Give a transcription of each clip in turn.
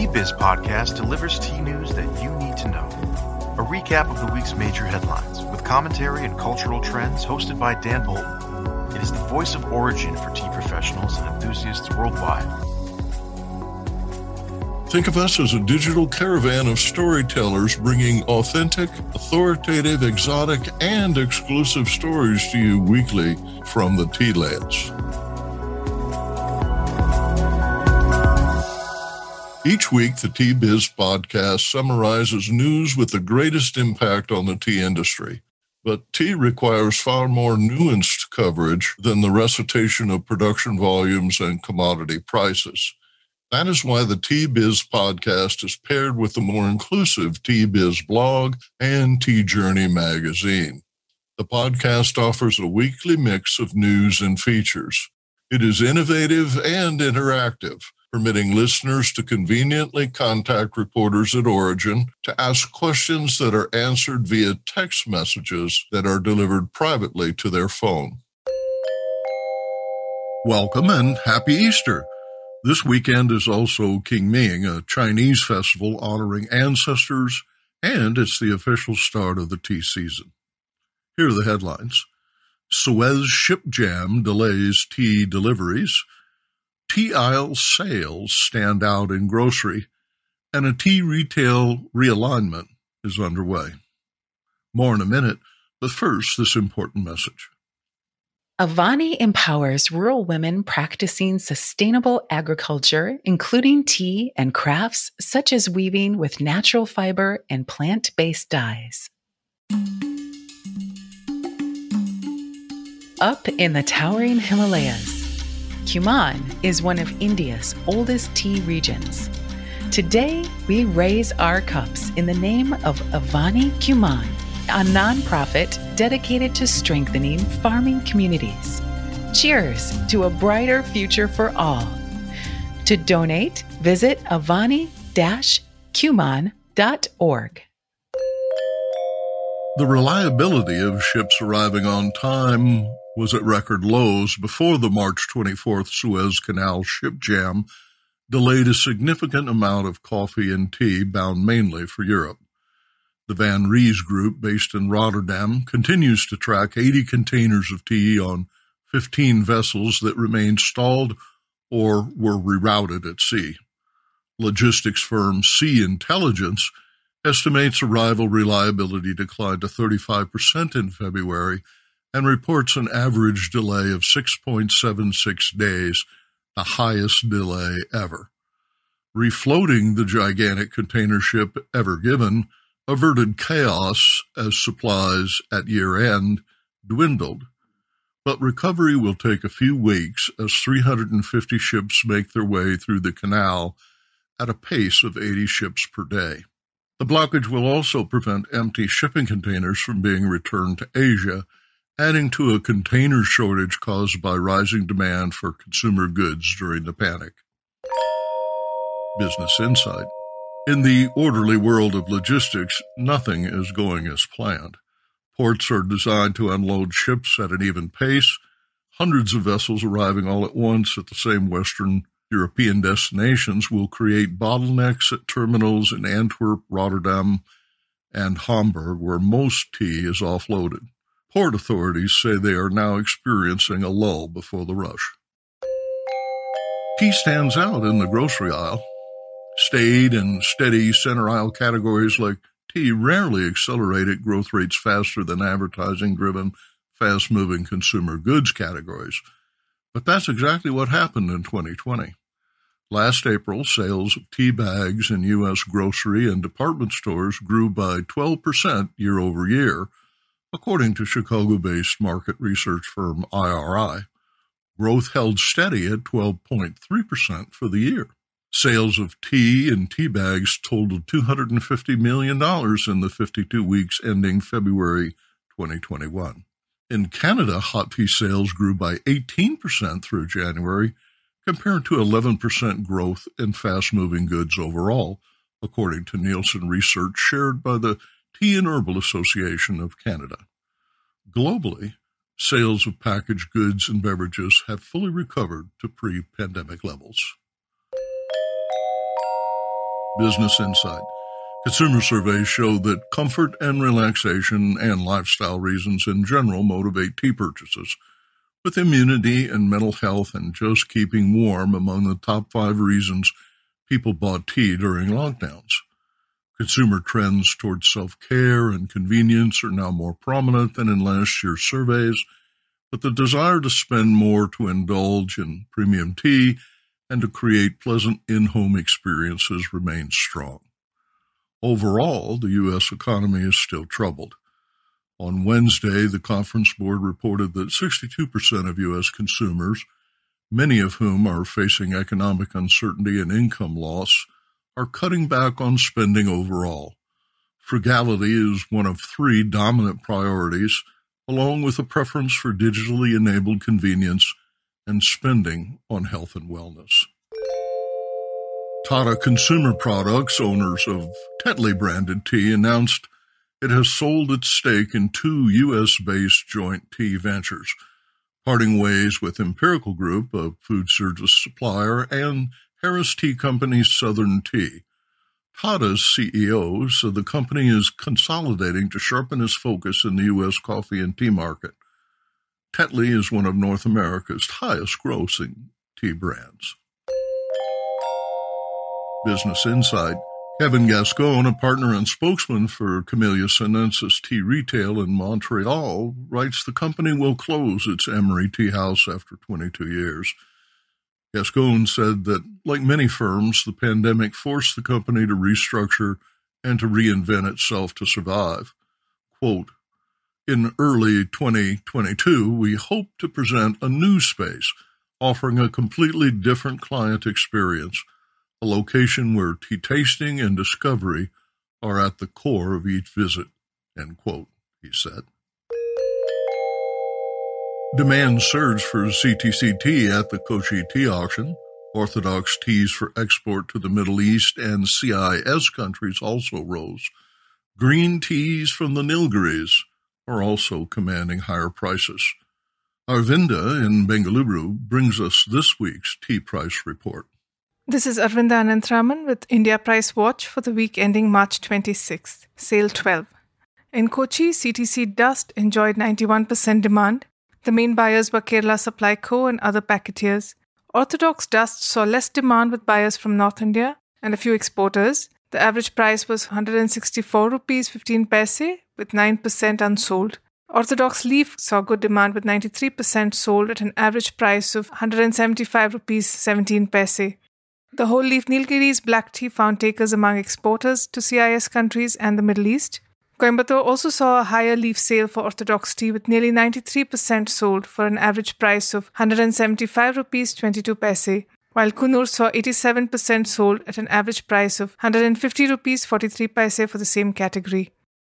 The Tea Biz podcast delivers tea news that you need to know. A recap of the week's major headlines with commentary and cultural trends hosted by Dan Bolton. It is the voice of origin for tea professionals and enthusiasts worldwide. Think of us as a digital caravan of storytellers bringing authentic, authoritative, exotic, and exclusive stories to you weekly from the Tea Lands. Each week, the Tea Biz podcast summarizes news with the greatest impact on the tea industry. But tea requires far more nuanced coverage than the recitation of production volumes and commodity prices. That is why the Tea Biz podcast is paired with the more inclusive Tea Biz blog and Tea Journey magazine. The podcast offers a weekly mix of news and features. It is innovative and interactive permitting listeners to conveniently contact reporters at Origin to ask questions that are answered via text messages that are delivered privately to their phone. Welcome and happy Easter. This weekend is also Qingming, a Chinese festival honoring ancestors, and it's the official start of the tea season. Here are the headlines. Suez ship jam delays tea deliveries. Tea aisle sales stand out in grocery, and a tea retail realignment is underway. More in a minute, but first, this important message. Avani empowers rural women practicing sustainable agriculture, including tea and crafts such as weaving with natural fiber and plant based dyes. Up in the towering Himalayas, Kumaon is one of India's oldest tea regions. Today, we raise our cups in the name of Avani Kumaon, a nonprofit dedicated to strengthening farming communities. Cheers to a brighter future for all. To donate, visit avani-kumaon.org. The reliability of ships arriving on time was at record lows before the March 24th Suez Canal ship jam delayed a significant amount of coffee and tea bound mainly for Europe. The Van Rees Group, based in Rotterdam, continues to track 80 containers of tea on 15 vessels that remain stalled or were rerouted at sea. Logistics firm Sea Intelligence estimates arrival reliability declined to 35% in February and reports an average delay of 6.76 days, the highest delay ever. Refloating the gigantic container ship Ever Given averted chaos as supplies at year end dwindled. But recovery will take a few weeks as 350 ships make their way through the canal at a pace of 80 ships per day. The blockage will also prevent empty shipping containers from being returned to Asia adding to a container shortage caused by rising demand for consumer goods during the panic. Business Insight. In the orderly world of logistics, nothing is going as planned. Ports are designed to unload ships at an even pace, hundreds of vessels arriving all at once at the same Western European destinations will create bottlenecks at terminals in Antwerp, Rotterdam, and Hamburg, where most tea is offloaded. Port authorities say they are now experiencing a lull before the rush. Tea stands out in the grocery aisle. Staid and steady center aisle categories like tea rarely accelerate at growth rates faster than advertising driven, fast moving consumer goods categories. But that's exactly what happened in 2020. Last April, sales of tea bags in U.S. grocery and department stores grew by 12% year over year, According to Chicago based market research firm IRI, Growth held steady at 12.3% for the year. Sales of tea and tea bags totaled $250 million in the 52 weeks ending February 2021. In Canada, hot tea sales grew by 18% through January, compared to 11% growth in fast moving goods overall, according to Nielsen research shared by the Tea and Herbal Association of Canada. Globally, sales of packaged goods and beverages have fully recovered to pre pandemic levels. Business Insight. Consumer surveys show that comfort and relaxation and lifestyle reasons in general motivate tea purchases, with immunity and mental health and just keeping warm among the top five reasons people bought tea during lockdowns. Consumer trends towards self care and convenience are now more prominent than in last year's surveys, but the desire to spend more to indulge in premium tea and to create pleasant in home experiences remains strong. Overall, the U.S. economy is still troubled. On Wednesday, the Conference Board reported that 62% of U.S. consumers, many of whom are facing economic uncertainty and income loss, are cutting back on spending overall. Frugality is one of three dominant priorities, along with a preference for digitally enabled convenience and spending on health and wellness. Tata Consumer Products, owners of Tetley branded tea, announced it has sold its stake in two U.S. based joint tea ventures, parting ways with Empirical Group, a food service supplier, and Harris Tea Company's Southern Tea. Tata's CEO said the company is consolidating to sharpen its focus in the U.S. coffee and tea market. Tetley is one of North America's highest grossing tea brands. Business Insight. Kevin Gascoyne, a partner and spokesman for Camellia Sinensis Tea Retail in Montreal, writes the company will close its Emery Tea House after 22 years. Gascoyne said that, like many firms, the pandemic forced the company to restructure and to reinvent itself to survive. Quote, in early 2022, we hope to present a new space offering a completely different client experience, a location where tea tasting and discovery are at the core of each visit, end quote, he said. Demand surged for CTC at the Kochi tea auction. Orthodox teas for export to the Middle East and CIS countries also rose. Green teas from the Nilgiris are also commanding higher prices. Aravinda in Bengaluru brings us this week's tea price report. This is Aravinda Anantharaman with India Price Watch for the week ending March 26th, sale 12. In Kochi, CTC Dust enjoyed 91% demand, the main buyers were Kerala Supply Co. and other packeteers. Orthodox dust saw less demand with buyers from North India and a few exporters. The average price was 164 rupees 15 paise with 9% unsold. Orthodox leaf saw good demand with 93% sold at an average price of 175 rupees 17 paise. The whole leaf Nilgiris black tea found takers among exporters to CIS countries and the Middle East. Coimbatore also saw a higher leaf sale for orthodox tea with nearly 93% sold for an average price of 175 rupees 22 paise, while Coonoor saw 87% sold at an average price of 150 rupees 43 paise for the same category.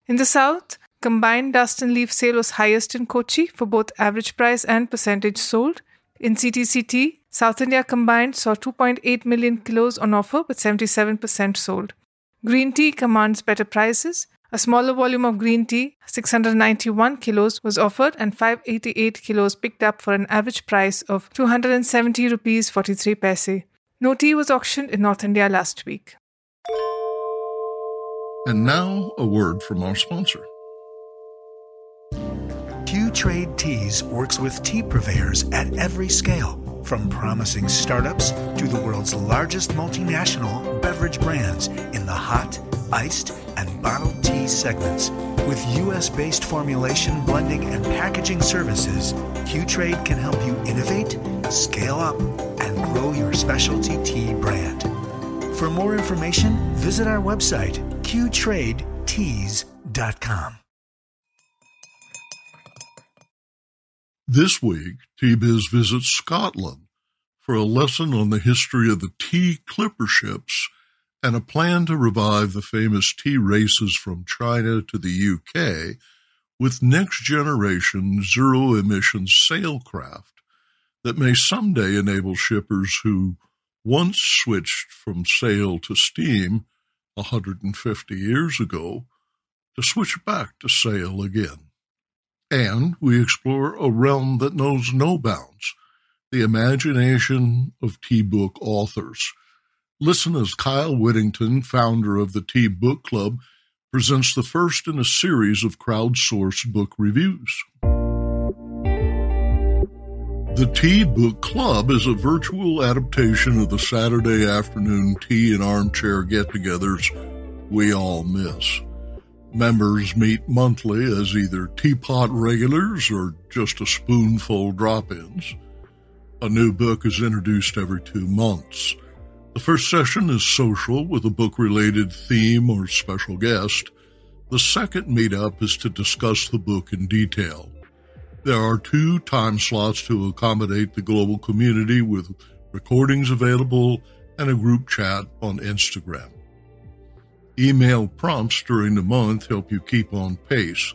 In the south, combined dust and leaf sale was highest in Kochi for both average price and percentage sold. In CTCT, South India combined saw 2.8 million kilos on offer with 77% sold. Green tea commands better prices. A smaller volume of green tea, 691 kilos, was offered and 588 kilos picked up for an average price of 270 rupees 43 paise. No tea was auctioned in North India last week. And now, a word from our sponsor. Q Trade Teas works with tea purveyors at every scale, from promising startups to the world's largest multinational beverage brands in the hot, iced, and bottled tea segments. With US based formulation, blending, and packaging services, Q Trade can help you innovate, scale up, and grow your specialty tea brand. For more information, visit our website, qtradeteas.com. This week, Tea Biz visits Scotland for a lesson on the history of the tea clipper ships and a plan to revive the famous tea races from China to the UK with next generation zero emission sailcraft that may someday enable shippers who once switched from sail to steam 150 years ago to switch back to sail again. And we explore a realm that knows no bounds the imagination of tea book authors. Listen as Kyle Whittington, founder of the Tea Book Club, presents the first in a series of crowdsourced book reviews. The Tea Book Club is a virtual adaptation of the Saturday afternoon tea and armchair get togethers we all miss. Members meet monthly as either teapot regulars or just a spoonful drop ins. A new book is introduced every two months. The first session is social with a book related theme or special guest. The second meetup is to discuss the book in detail. There are two time slots to accommodate the global community with recordings available and a group chat on Instagram. Email prompts during the month help you keep on pace.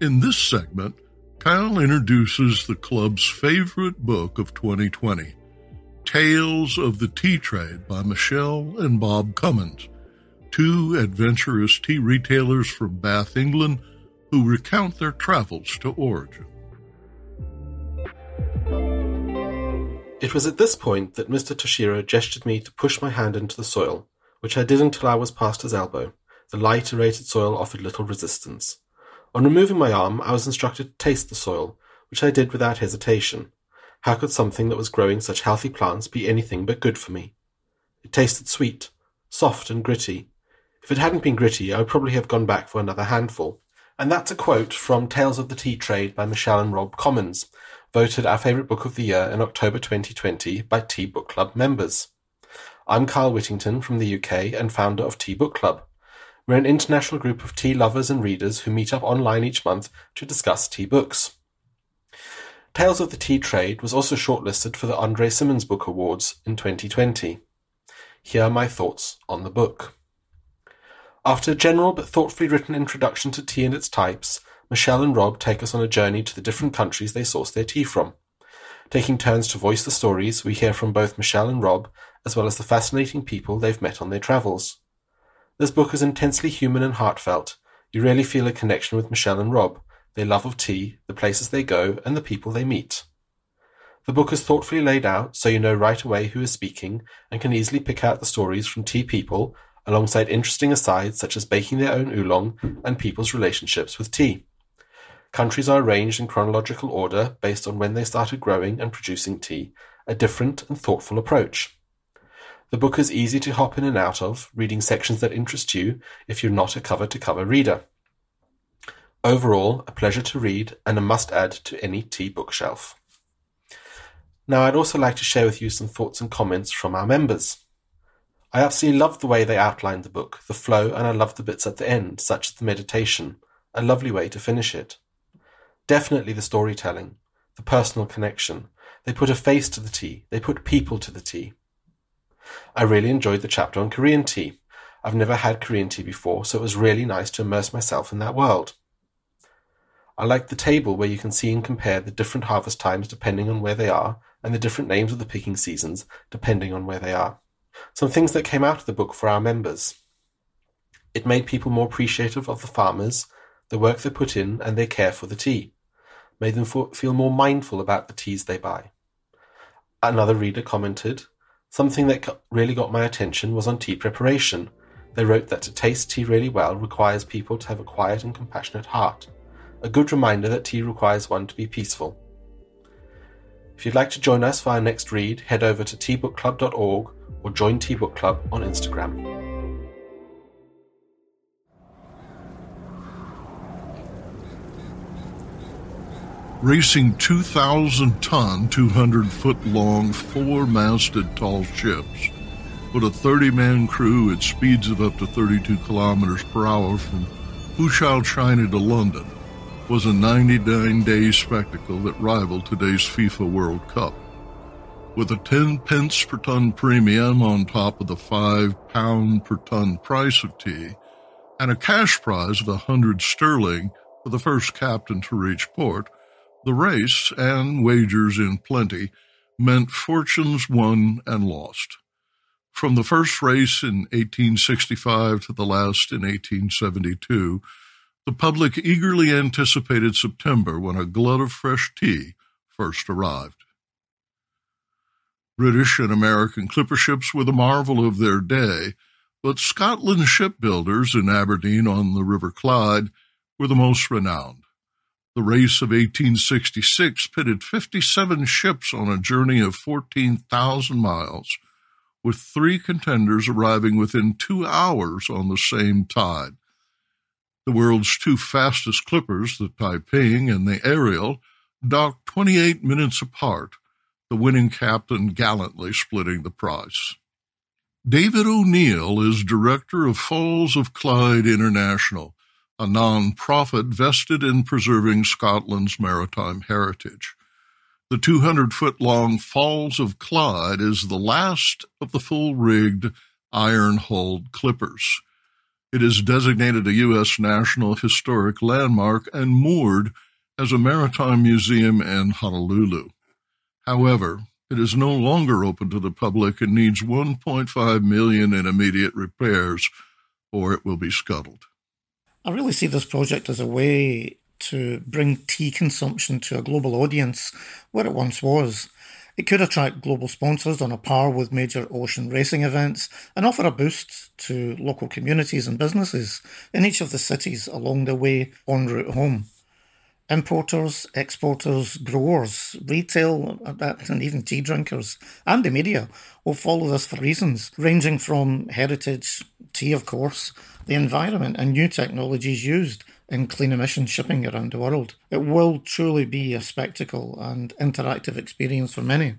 In this segment, Kyle introduces the club's favorite book of 2020, Tales of the Tea Trade by Michelle and Bob Comins, two adventurous tea retailers from Bath, England, who recount their travels to Origin. It was at this point that Mr. Toshiro gestured me to push my hand into the soil which I did until I was past his elbow. The light, aerated soil offered little resistance. On removing my arm, I was instructed to taste the soil, which I did without hesitation. How could something that was growing such healthy plants be anything but good for me? It tasted sweet, soft and gritty. If it hadn't been gritty, I would probably have gone back for another handful. And that's a quote from Tales of the Tea Trade by Michelle and Rob Comins, voted our favourite book of the year in October 2020 by Tea Book Club members. I'm Kyle Whittington from the UK and founder of Tea Book Club. We're an international group of tea lovers and readers who meet up online each month to discuss tea books. Tales of the Tea Trade was also shortlisted for the Andre Simon Book Awards in 2020. Here are my thoughts on the book. After a general but thoughtfully written introduction to tea and its types, Michelle and Rob take us on a journey to the different countries they source their tea from. Taking turns to voice the stories, we hear from both Michelle and Rob as well as the fascinating people they've met on their travels. This book is intensely human and heartfelt. You really feel a connection with Michelle and Rob, their love of tea, the places they go, and the people they meet. The book is thoughtfully laid out so you know right away who is speaking and can easily pick out the stories from tea people alongside interesting asides such as baking their own oolong and people's relationships with tea. Countries are arranged in chronological order based on when they started growing and producing tea, a different and thoughtful approach. The book is easy to hop in and out of, reading sections that interest you if you're not a cover-to-cover reader. Overall, a pleasure to read and a must-add to any tea bookshelf. Now, I'd also like to share with you some thoughts and comments from our members. I absolutely loved the way they outlined the book, the flow, and I loved the bits at the end, such as the meditation, a lovely way to finish it. Definitely the storytelling, the personal connection. They put a face to the tea, they put people to the tea. I really enjoyed the chapter on Korean tea. I've never had Korean tea before, so it was really nice to immerse myself in that world. I like the table where you can see and compare the different harvest times depending on where they are, and the different names of the picking seasons depending on where they are. Some things that came out of the book for our members. It made people more appreciative of the farmers, the work they put in, and their care for the tea. Made them feel more mindful about the teas they buy. Another reader commented, Something that really got my attention was on tea preparation. They wrote that to taste tea really well requires people to have a quiet and compassionate heart. A good reminder that tea requires one to be peaceful. If you'd like to join us for our next read, head over to teabookclub.org or join Tea Book Club on Instagram. racing 2,000 ton, 200 foot long, four masted tall ships with a 30 man crew at speeds of up to 32 kilometers per hour from Fuzhou, China to London. Was a 99 day spectacle that rivaled today's FIFA World Cup. With a 10 pence per ton premium on top of the 5 pound per ton price of tea, and a cash prize of a 100 sterling for the first captain to reach port, the race and wagers in plenty meant fortunes won and lost. From the first race in 1865 to the last in 1872, the public eagerly anticipated September when a glut of fresh tea first arrived. British and American clipper ships were the marvel of their day, but Scotland's shipbuilders in Aberdeen on the River Clyde were the most renowned. The race of 1866 pitted 57 ships on a journey of 14,000 miles with three contenders arriving within two hours on the same tide. The world's two fastest clippers, the Taiping and the Ariel, docked 28 minutes apart, the winning captain gallantly splitting the prize. David O'Neill is director of Falls of Clyde International, a non-profit vested in preserving Scotland's maritime heritage. The 200 foot long Falls of Clyde is the last of the full rigged iron hulled clippers. It is designated a U.S. National Historic Landmark and moored as a maritime museum in Honolulu. However, it is no longer open to the public and needs 1.5 million in immediate repairs or it will be scuttled. I really see this project as a way to bring tea consumption to a global audience where it once was. It could attract global sponsors on a par with major ocean racing events and offer a boost to local communities and businesses in each of the cities along the way en route home. Importers, exporters, growers, retail, and even tea drinkers, and the media will follow this for reasons ranging from heritage, tea, of course, the environment, and new technologies used in clean emission shipping around the world. It will truly be a spectacle and interactive experience for many.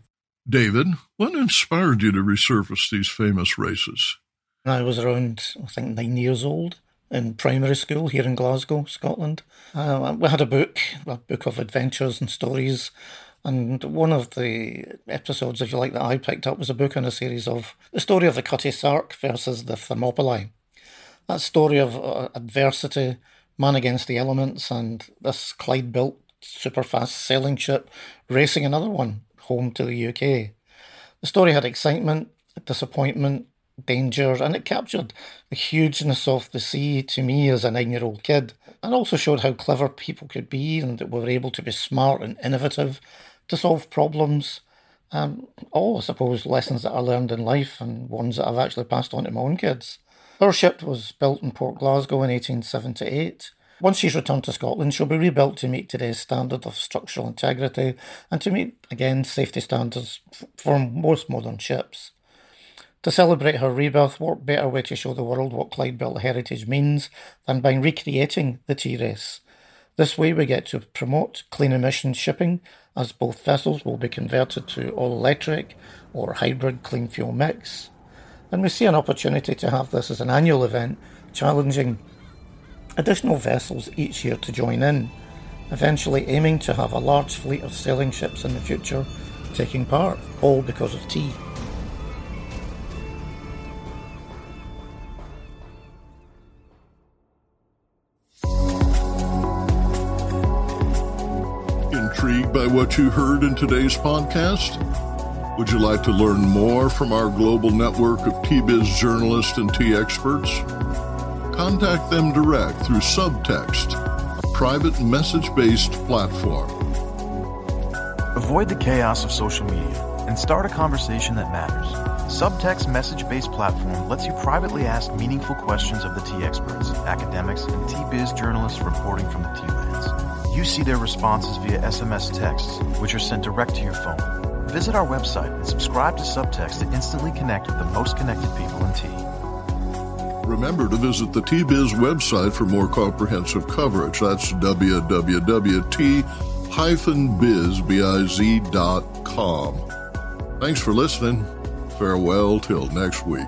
David, what inspired you to resurface these famous races? I was around, I think, nine years old in primary school here in Glasgow, Scotland. Uh, we had a book, a book of adventures and stories. And one of the episodes, if you like, that I picked up was a book in a series of the story of the Cutty Sark versus the Thermopylae. That story of uh, adversity, man against the elements, and this Clyde built super fast sailing ship racing another one home to the UK. The story had excitement, disappointment, danger, and it captured the hugeness of the sea to me as a nine year old kid, and also showed how clever people could be and that we were able to be smart and innovative to solve problems. Um, all, I suppose, lessons that I learned in life and ones that I've actually passed on to my own kids. Our ship was built in Port Glasgow in 1878. Once she's returned to Scotland, she'll be rebuilt to meet today's standard of structural integrity and to meet, again, safety standards for most modern ships. To celebrate her rebirth, what better way to show the world what Clyde built heritage means than by recreating the tea race? This way, we get to promote clean emission shipping, as both vessels will be converted to all electric or hybrid clean fuel mix and we see an opportunity to have this as an annual event, challenging additional vessels each year to join in, eventually aiming to have a large fleet of sailing ships in the future taking part, all because of tea. Intrigued by what you heard in today's podcast? Would you like to learn more from our global network of Tea Biz journalists and tea experts? Contact them direct through Subtext, a private message based platform. Avoid the chaos of social media and start a conversation that matters. Subtext message based platform lets you privately ask meaningful questions of the tea experts, academics, and tea biz journalists reporting from the tea lands. You see their responses via SMS texts, which are sent direct to your phone. Visit our website and subscribe to Subtext to instantly connect with the most connected people in tea. Remember to visit the Tea Biz website for more comprehensive coverage. That's www.t-biz.com. Thanks for listening. Farewell till next week.